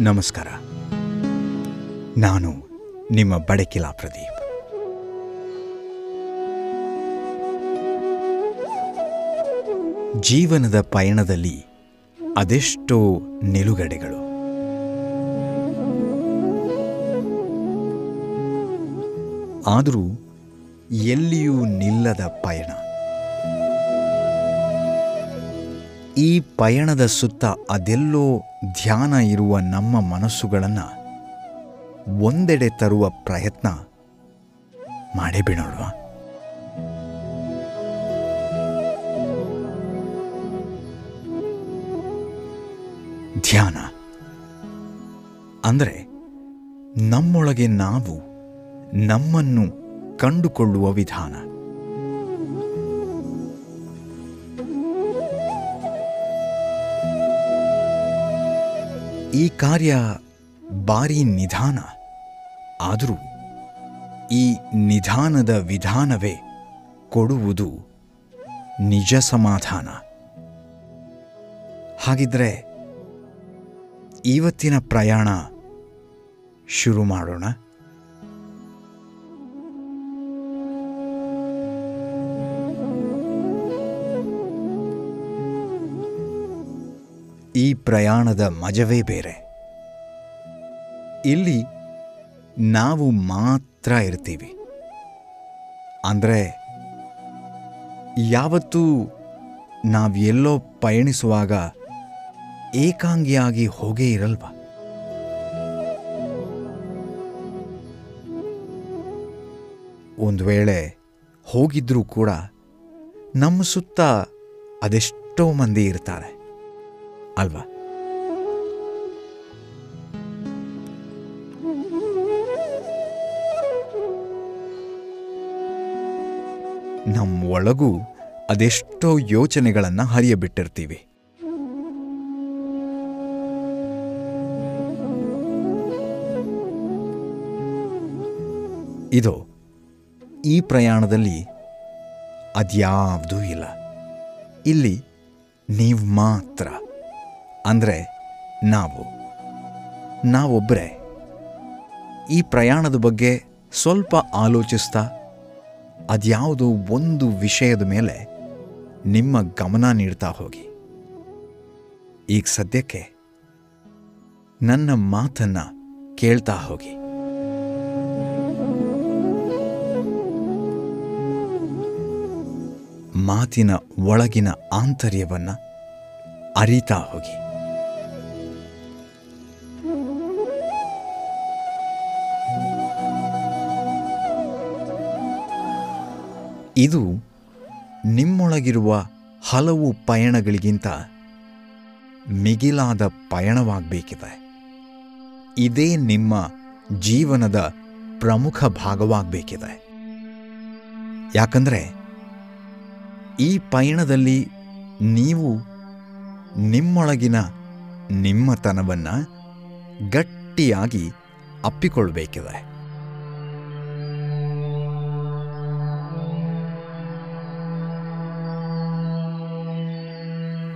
ನಮಸ್ಕಾರ. ನಾನು ನಿಮ್ಮ ಬಡಕಿಲಾ ಪ್ರದೀಪ್. ಜೀವನದ ಪಯಣದಲ್ಲಿ ಅದೆಷ್ಟೋ ನಿಲುಗಡೆಗಳು. ಆದರೂ ಎಲ್ಲಿಯೂ ನಿಲ್ಲದ ಪಯಣ. ಈ ಪಯಣದ ಸುತ್ತ ಅದೆಲ್ಲೋ ಧ್ಯಾನ ಇರುವ ನಮ್ಮ ಮನಸ್ಸುಗಳನ್ನು ಒಂದೆಡೆ ತರುವ ಪ್ರಯತ್ನ ಮಾಡೇ ಬಿಡೋಣವಾ ಧ್ಯಾನ. ಅಂದರೆ ನಮ್ಮೊಳಗೆ ನಾವು ನಮ್ಮನ್ನು ಕಂಡುಕೊಳ್ಳುವ ವಿಧಾನ. ಈ ಕಾರ್ಯ ಬಾರಿ ನಿಧಾನ. ಆದರೂ ಈ ನಿಧಾನದ ವಿಧಾನವೇ ಕೊಡುವುದು ನಿಜ ಸಮಾಧಾನ. ಹಾಗಿದ್ರೆ ಇವತ್ತಿನ ಪ್ರಯಾಣ ಶುರು ಮಾಡೋಣ. ಈ ಪ್ರಯಾಣದ ಮಜವೇ ಬೇರೆ. ಇಲ್ಲಿ ನಾವು ಮಾತ್ರ ಇರ್ತೀವಿ. ಅಂದರೆ ಯಾವತ್ತೂ ನಾವೆಲ್ಲೋ ಪಯಣಿಸುವಾಗ ಏಕಾಂಗಿಯಾಗಿ ಹೋಗೇ ಇರಲ್ವ? ಒಂದು ವೇಳೆ ಹೋಗಿದ್ರೂ ಕೂಡ ನಮ್ಮ ಸುತ್ತ ಅದೆಷ್ಟೋ ಮಂದಿ ಇರ್ತಾರೆ. ಅಲ್ವಾ ನಮ್ಮ ಒಳಗೂ ಅದೆಷ್ಟೋ ಯೋಚನೆಗಳನ್ನು ಹರಿಯಬಿಟ್ಟಿರ್ತೀವಿ. ಇದು ಈ ಪ್ರಯಾಣದಲ್ಲಿ ಅದ್ಯಾವುದೂ ಇಲ್ಲ. ಇಲ್ಲಿ ನೀವು ಮಾತ್ರ. ಅಂದರೆ ನಾವು. ನಾವೊಬ್ಬರೇ ಈ ಪ್ರಯಾಣದ ಬಗ್ಗೆ ಸ್ವಲ್ಪ ಆಲೋಚಿಸ್ತಾ, ಅದ್ಯಾವುದೋ ಒಂದು ವಿಷಯದ ಮೇಲೆ ನಿಮ್ಮ ಗಮನ ನೀಡ್ತಾ ಹೋಗಿ. ಈಗ ಸದ್ಯಕ್ಕೆ ನನ್ನ ಮಾತನ್ನ ಕೇಳ್ತಾ ಹೋಗಿ. ಮಾತಿನ ಒಳಗಿನ ಆಂತರ್ಯವನ್ನ ಅರಿತಾ ಹೋಗಿ. ಇದು ನಿಮ್ಮೊಳಗಿರುವ ಹಲವು ಪಯಣಗಳಿಗಿಂತ ಮಿಗಿಲಾದ ಪಯಣವಾಗಬೇಕಿದೆ. ಇದೇ ನಿಮ್ಮ ಜೀವನದ ಪ್ರಮುಖ ಭಾಗವಾಗಬೇಕಿದೆ. ಯಾಕಂದರೆ ಈ ಪಯಣದಲ್ಲಿ ನೀವು ನಿಮ್ಮೊಳಗಿನ ನಿಮ್ಮತನವನ್ನು ಗಟ್ಟಿಯಾಗಿ ಅಪ್ಪಿಕೊಳ್ಬೇಕಿದೆ.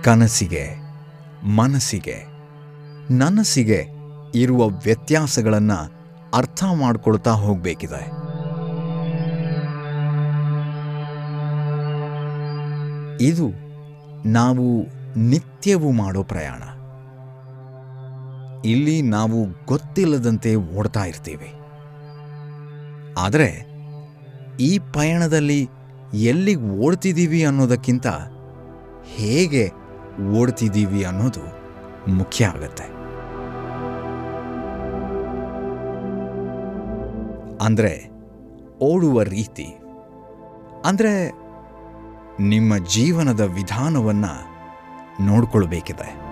ಕನಸಿಗೆ, ಮನಸ್ಸಿಗೆ, ನನಸಿಗೆ ಇರುವ ವ್ಯತ್ಯಾಸಗಳನ್ನು ಅರ್ಥ ಮಾಡಿಕೊಳ್ತಾ ಹೋಗಬೇಕಿದೆ. ಇದು ನಾವು ನಿತ್ಯವೂ ಮಾಡೋ ಪ್ರಯಾಣ. ಇಲ್ಲಿ ನಾವು ಗೊತ್ತಿಲ್ಲದಂತೆ ಓಡ್ತಾ ಇರ್ತೀವಿ. ಆದರೆ ಈ ಪಯಣದಲ್ಲಿ ಎಲ್ಲಿಗೆ ಓಡ್ತಿದ್ದೀವಿ ಅನ್ನೋದಕ್ಕಿಂತ ಹೇಗೆ ಓಡ್ತಿದ್ದೀವಿ ಅನ್ನೋದು ಮುಖ್ಯ ಆಗತ್ತೆ. ಅಂದರೆ ಓಡುವ ರೀತಿ. ಅಂದರೆ ನಿಮ್ಮ ಜೀವನದ ವಿಧಾನವನ್ನು ನೋಡ್ಕೊಳ್ಬೇಕಿದೆ.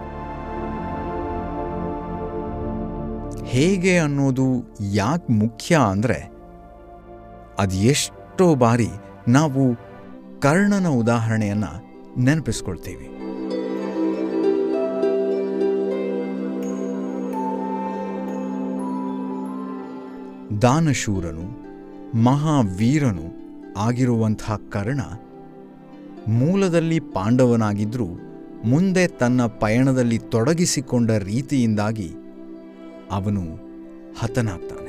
ಹೇಗೆ ಅನ್ನೋದು ಯಾಕೆ ಮುಖ್ಯ ಅಂದರೆ ಅದು ಎಷ್ಟೋ ಬಾರಿ ನಾವು ಕರ್ಣನ ಉದಾಹರಣೆಯನ್ನು ನೆನಪಿಸ್ಕೊಳ್ತೀವಿ. ದಾನಶೂರನು, ಮಹಾವೀರನು ಆಗಿರುವಂಥ ಕರ್ಣ ಮೂಲದಲ್ಲಿ ಪಾಂಡವನಾಗಿದ್ದರೂ ಮುಂದೆ ತನ್ನ ಪಯಣದಲ್ಲಿ ತೊಡಗಿಸಿಕೊಂಡ ರೀತಿಯಿಂದಾಗಿ ಅವನು ಹತನಾಗ್ತಾನೆ.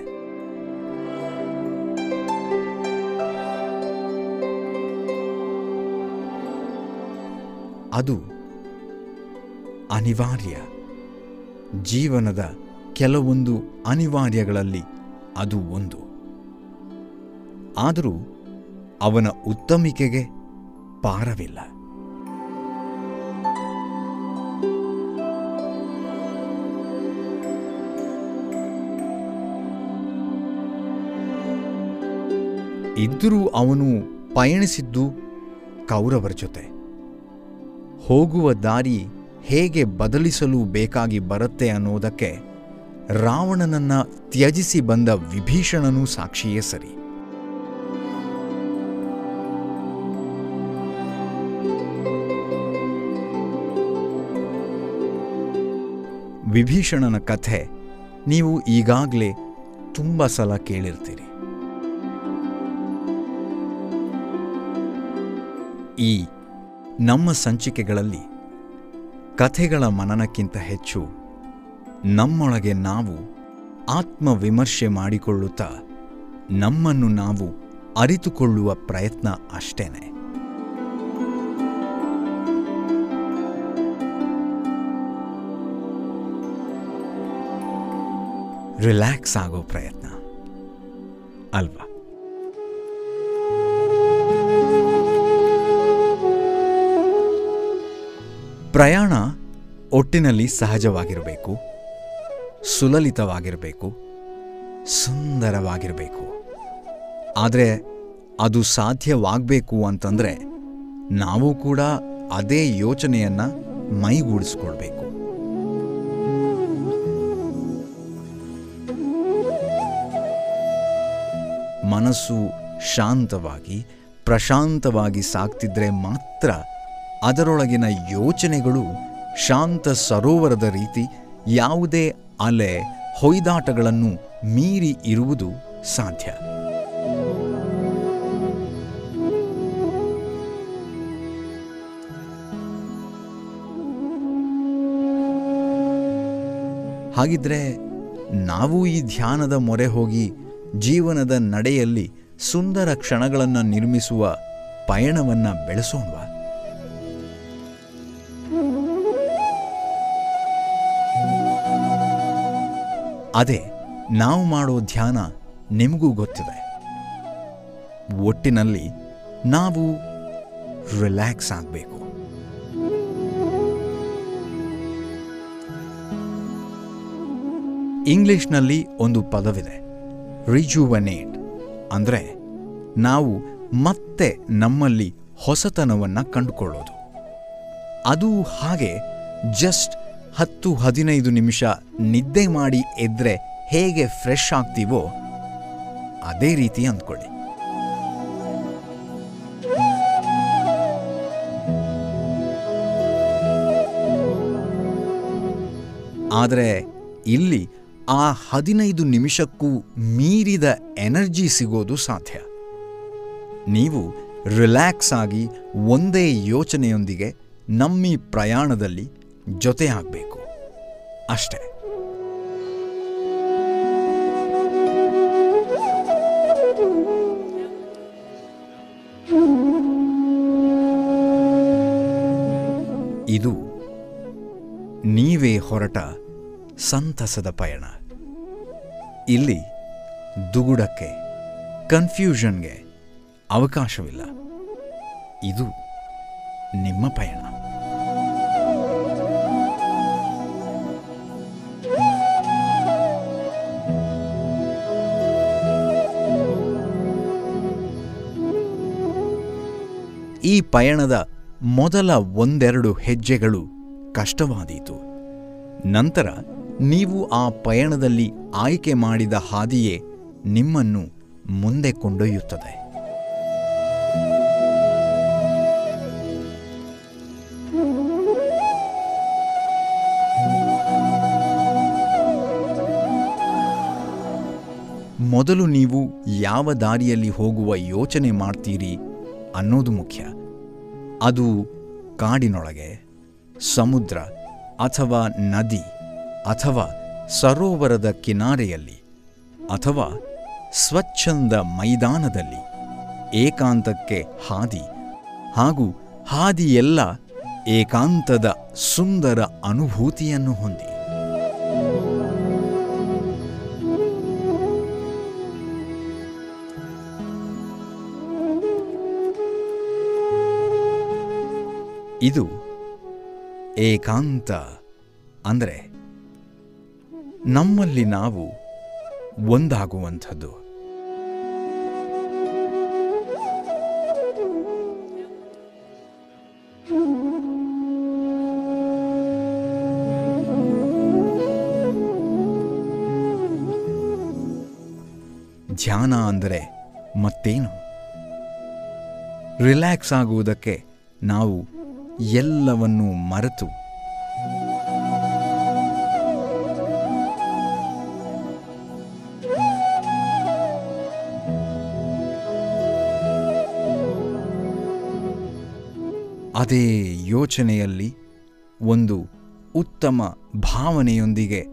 ಅದು ಅನಿವಾರ್ಯ. ಜೀವನದ ಕೆಲವೊಂದು ಅನಿವಾರ್ಯಗಳಲ್ಲಿ ಅದು ಒಂದು. ಆದರೂ ಅವನ ಉತ್ತಮಿಕೆಗೆ ಪಾರವಿಲ್ಲ. ಇದ್ದರೂ ಅವನು ಪಯಣಿಸಿದ್ದು ಕೌರವರ ಜೊತೆ. ಹೋಗುವ ದಾರಿ ಹೇಗೆ ಬದಲಿಸಲು ಬೇಕಾಗಿ ಬರುತ್ತೆ ಅನ್ನೋದಕ್ಕೆ ರಾವಣನನ್ನ ತ್ಯಜಿಸಿ ಬಂದ ವಿಭೀಷಣನೂ ಸಾಕ್ಷಿಯೇ ಸರಿ. ವಿಭೀಷಣನ ಕಥೆ ನೀವು ಈಗಾಗಲೇ ತುಂಬ ಸಲ ಕೇಳಿರ್ತೀರಿ. ಈ ನಮ್ಮ ಸಂಚಿಕೆಗಳಲ್ಲಿ ಕಥೆಗಳ ಮನನಕ್ಕಿಂತ ಹೆಚ್ಚು ನಮ್ಮೊಳಗೆ ನಾವು ಆತ್ಮವಿಮರ್ಶೆ ಮಾಡಿಕೊಳ್ಳುತ್ತಾ ನಮ್ಮನ್ನು ನಾವು ಅರಿತುಕೊಳ್ಳುವ ಪ್ರಯತ್ನ ಅಷ್ಟೇನೆ. ರಿಲ್ಯಾಕ್ಸ್ ಆಗೋ ಪ್ರಯತ್ನ. ಅಲ್ವಾ? ಪ್ರಯಾಣ ಒಟ್ಟಿನಲ್ಲಿ ಸಹಜವಾಗಿರಬೇಕು. ಸುಲಲಿತವಾಗಿರಬೇಕು, ಸುಂದರವಾಗಿರಬೇಕು. ಆದರೆ ಅದು ಸಾಧ್ಯವಾಗಬೇಕು ಅಂತಂದರೆ ನಾವು ಕೂಡ ಅದೇ ಯೋಚನೆಯನ್ನು ಮೈಗೂಡಿಸ್ಕೊಳ್ಬೇಕು. ಮನಸ್ಸು ಶಾಂತವಾಗಿ, ಪ್ರಶಾಂತವಾಗಿ ಸಾಗ್ತಿದ್ರೆ ಮಾತ್ರ ಅದರೊಳಗಿನ ಯೋಚನೆಗಳು ಶಾಂತ ಸರೋವರದ ರೀತಿ ಯಾವುದೇ ಅಲೆ ಹೊಯ್ದಾಟಗಳನ್ನು ಮೀರಿ ಇರುವುದು ಸಾಧ್ಯ. ಹಾಗಿದ್ರೆ ನಾವು ಈ ಧ್ಯಾನದ ಮೊರೆ ಹೋಗಿ ಜೀವನದ ನಡೆಯಲ್ಲಿ ಸುಂದರ ಕ್ಷಣಗಳನ್ನು ನಿರ್ಮಿಸುವ ಪಯಣವನ್ನು ಬೆಳೆಸೋಣವಾ? ಅದೇ, ನಾವು ಮಾಡೋ ಧ್ಯಾನ ನಿಮಗೂ ಗೊತ್ತಿದೆ. ಒಟ್ಟಿನಲ್ಲಿ ನಾವು ರಿಲ್ಯಾಕ್ಸ್ ಆಗಬೇಕು. ಇಂಗ್ಲಿಷ್ನಲ್ಲಿ ಒಂದು ಪದವಿದೆ ರಿಜುವನೇಟ್ ಅಂದರೆ ನಾವು ಮತ್ತೆ ನಮ್ಮಲ್ಲಿ ಹೊಸತನವನ್ನು ಕಂಡುಕೊಳ್ಳೋದು. ಅದು ಹಾಗೆ ಜಸ್ಟ್ ಹತ್ತು ಹದಿನೈದು ನಿಮಿಷ ನಿದ್ದೆ ಮಾಡಿ ಎದ್ರೆ ಹೇಗೆ ಫ್ರೆಶ್ ಆಗ್ತೀವೋ ಅದೇ ರೀತಿ ಅಂದ್ಕೊಳ್ಳಿ. ಆದರೆ ಇಲ್ಲಿ ಆ ಹದಿನೈದು ನಿಮಿಷಕ್ಕೂ ಮೀರಿದ ಎನರ್ಜಿ ಸಿಗೋದು ಸಾಧ್ಯ. ನೀವು ರಿಲ್ಯಾಕ್ಸ್ ಆಗಿ ಒಂದೇ ಯೋಚನೆಯೊಂದಿಗೆ ನಮ್ಮಿ ಪ್ರಯಾಣದಲ್ಲಿ ಜೊತೆಯಾಗಬೇಕು. ಅಷ್ಟೇ. ಇದು ನೀವೇ ಹೊರಟ ಸಂತಸದ ಪಯಣ. ಇಲ್ಲಿ ದುಗುಡಕ್ಕೆ ಕನ್ಫ್ಯೂಷನ್ಗೆ ಅವಕಾಶವಿಲ್ಲ. ಇದು ನಿಮ್ಮ ಪಯಣ. ಈ ಪಯಣದ ಮೊದಲ ಒಂದೆರಡು ಹೆಜ್ಜೆಗಳು ಕಷ್ಟವಾದೀತು. ನಂತರ ನೀವು ಆ ಪಯಣದಲ್ಲಿ ಆಯ್ಕೆ ಮಾಡಿದ ಹಾದಿಯೇ ನಿಮ್ಮನ್ನು ಮುಂದೆ ಕೊಂಡೊಯ್ಯುತ್ತದೆ. ಮೊದಲು ನೀವು ಯಾವ ದಾರಿಯಲ್ಲಿ ಹೋಗುವ ಯೋಚನೆ ಮಾಡ್ತೀರಿ ಅನ್ನೋದು ಮುಖ್ಯ. ಅದು ಕಾಡಿನೊಳಗೆ ಸಮುದ್ರ ಅಥವಾ ನದಿ ಅಥವಾ ಸರೋವರದ ಕಿನಾರೆಯಲ್ಲಿ ಅಥವಾ ಸ್ವಚ್ಛಂದ ಮೈದಾನದಲ್ಲಿ ಏಕಾಂತಕ್ಕೆ ಹಾದಿ ಹಾಗೂ ಹಾದಿಯೆಲ್ಲ ಏಕಾಂತದ ಸುಂದರ ಅನುಭೂತಿಯನ್ನು ಹೊಂದಿ. ಇದು ಏಕಾಂತ. ಅಂದರೆ ನಮ್ಮಲ್ಲಿ ನಾವು ಒಂದಾಗುವಂಥದ್ದು. ಧ್ಯಾನ ಅಂದರೆ ಮತ್ತೇನು? ರಿಲ್ಯಾಕ್ಸ್ ಆಗುವುದಕ್ಕೆ ನಾವು ಎಲ್ಲವನ್ನೂ ಮರೆತು. ಅದೇ ಯೋಚನೆಯಲ್ಲಿ ಒಂದು ಉತ್ತಮ ಭಾವನೆಯೊಂದಿಗೆ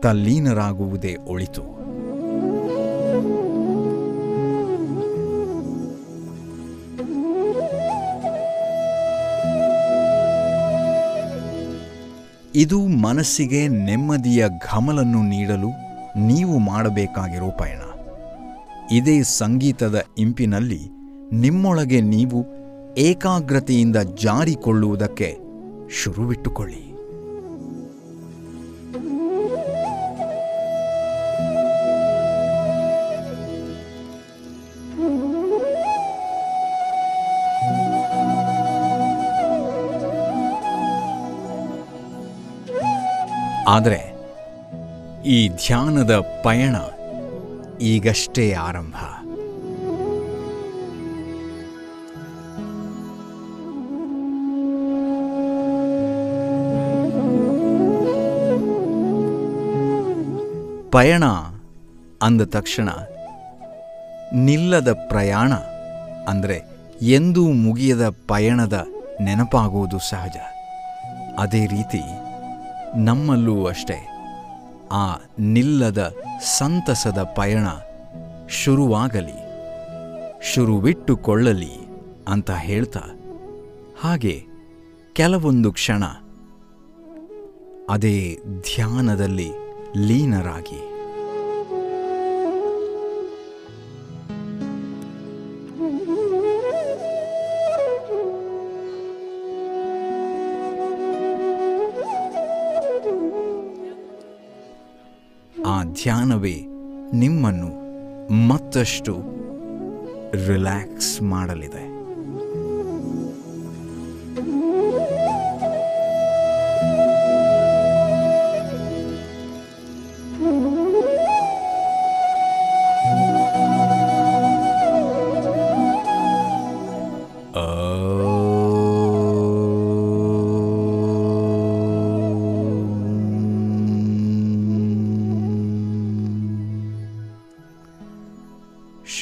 ತಲ್ಲೀನರಾಗುವುದೇ ಒಳಿತು. ಇದು ಮನಸ್ಸಿಗೆ ನೆಮ್ಮದಿಯ ಘಮಲನ್ನು ನೀಡಲು ನೀವು ಮಾಡಬೇಕಾಗಿರೋ ಪಯಣ ಇದೇ ಸಂಗೀತದ ಇಂಪಿನಲ್ಲಿ ನಿಮ್ಮೊಳಗೆ ನೀವು ಏಕಾಗ್ರತೆಯಿಂದ ಜಾರಿಕೊಳ್ಳುವುದಕ್ಕೆ ಶುರುವಿಟ್ಟುಕೊಳ್ಳಿ. ಆದರೆ ಈ ಧ್ಯಾನದ ಪಯಣ ಈಗಷ್ಟೇ ಆರಂಭ. ಪಯಣ ಅಂದ ತಕ್ಷಣ ನಿಲ್ಲದ ಪ್ರಯಾಣ ಅಂದರೆ ಎಂದೂ ಮುಗಿಯದ ಪಯಣದ ನೆನಪಾಗುವುದು ಸಹಜ. ಅದೇ ರೀತಿ ನಮ್ಮಲ್ಲೂ ಅಷ್ಟೇ. ಆ ನಿಲ್ಲದ ಸಂತಸದ ಪಯಣ ಶುರುವಾಗಲಿ, ಶುರುವಿಟ್ಟುಕೊಳ್ಳಲಿ ಅಂತ ಹೇಳ್ತಾ, ಹಾಗೆ ಕೆಲವೊಂದು ಕ್ಷಣ ಅದೇ ಧ್ಯಾನದಲ್ಲಿ ಲೀನರಾಗಿ ಧ್ಯಾನವೇ ನಿಮ್ಮನ್ನು ಮತ್ತಷ್ಟು ರಿಲ್ಯಾಕ್ಸ್ ಮಾಡಲಿದೆ.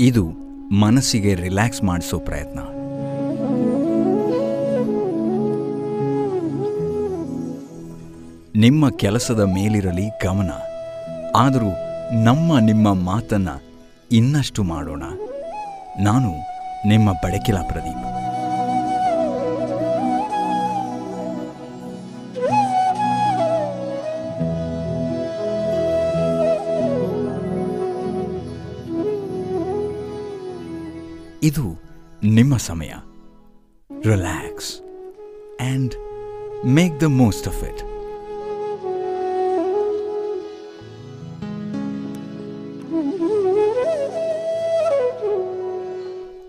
ಇದು ಮನಸ್ಸಿಗೆ ರಿಲ್ಯಾಕ್ಸ್ ಮಾಡಿಸೋ ಪ್ರಯತ್ನ. ನಿಮ್ಮ ಕೆಲಸದ ಮೇಲಿರಲಿ ಗಮನ, ಆದರೂ ನಮ್ಮ ನಿಮ್ಮ ಮಾತನ್ನ ಇನ್ನಷ್ಟು ಮಾಡೋಣ. ನಾನು ನಿಮ್ಮ ಬಡಕಿಲ ಪ್ರದೀಪ್. ಇದು ನಿಮ್ಮ ಸಮಯ. Relax and make the most of it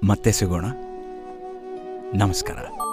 ಮತ್ತೆ ಸಿಗೋಣ. ನಮಸ್ಕಾರ.